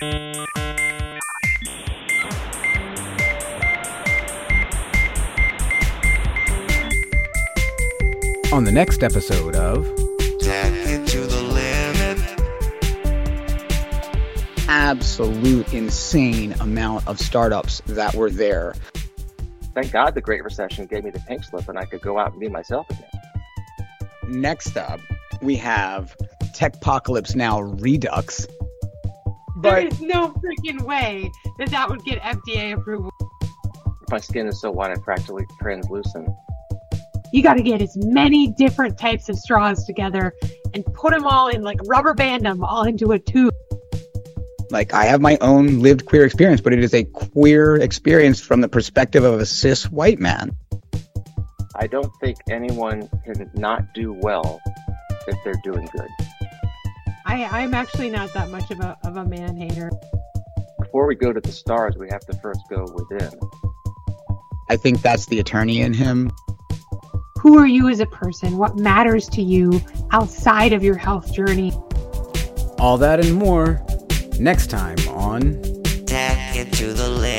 On the next episode of Tap into the limit. Absolute insane amount of startups that were there. Thank God the Great Recession gave me the pink slip and I could go out and be myself again. Next up, we have Techpocalypse Now Redux. There But is no freaking way that that would get FDA approval. My skin is so white I practically translucent. You got to get as many different types of straws together and put them all in, like rubber band them all into a tube. like I have my own lived queer experience, but it is a queer experience from the perspective of a cis white man. I don't think anyone can not do well if they're doing good. I, I'm actually not that much of a, of a man hater. Before we go to the stars, we have to first go within. I think that's the attorney in him. Who are you as a person? What matters to you outside of your health journey? all that and more next time on Tech it to the limit.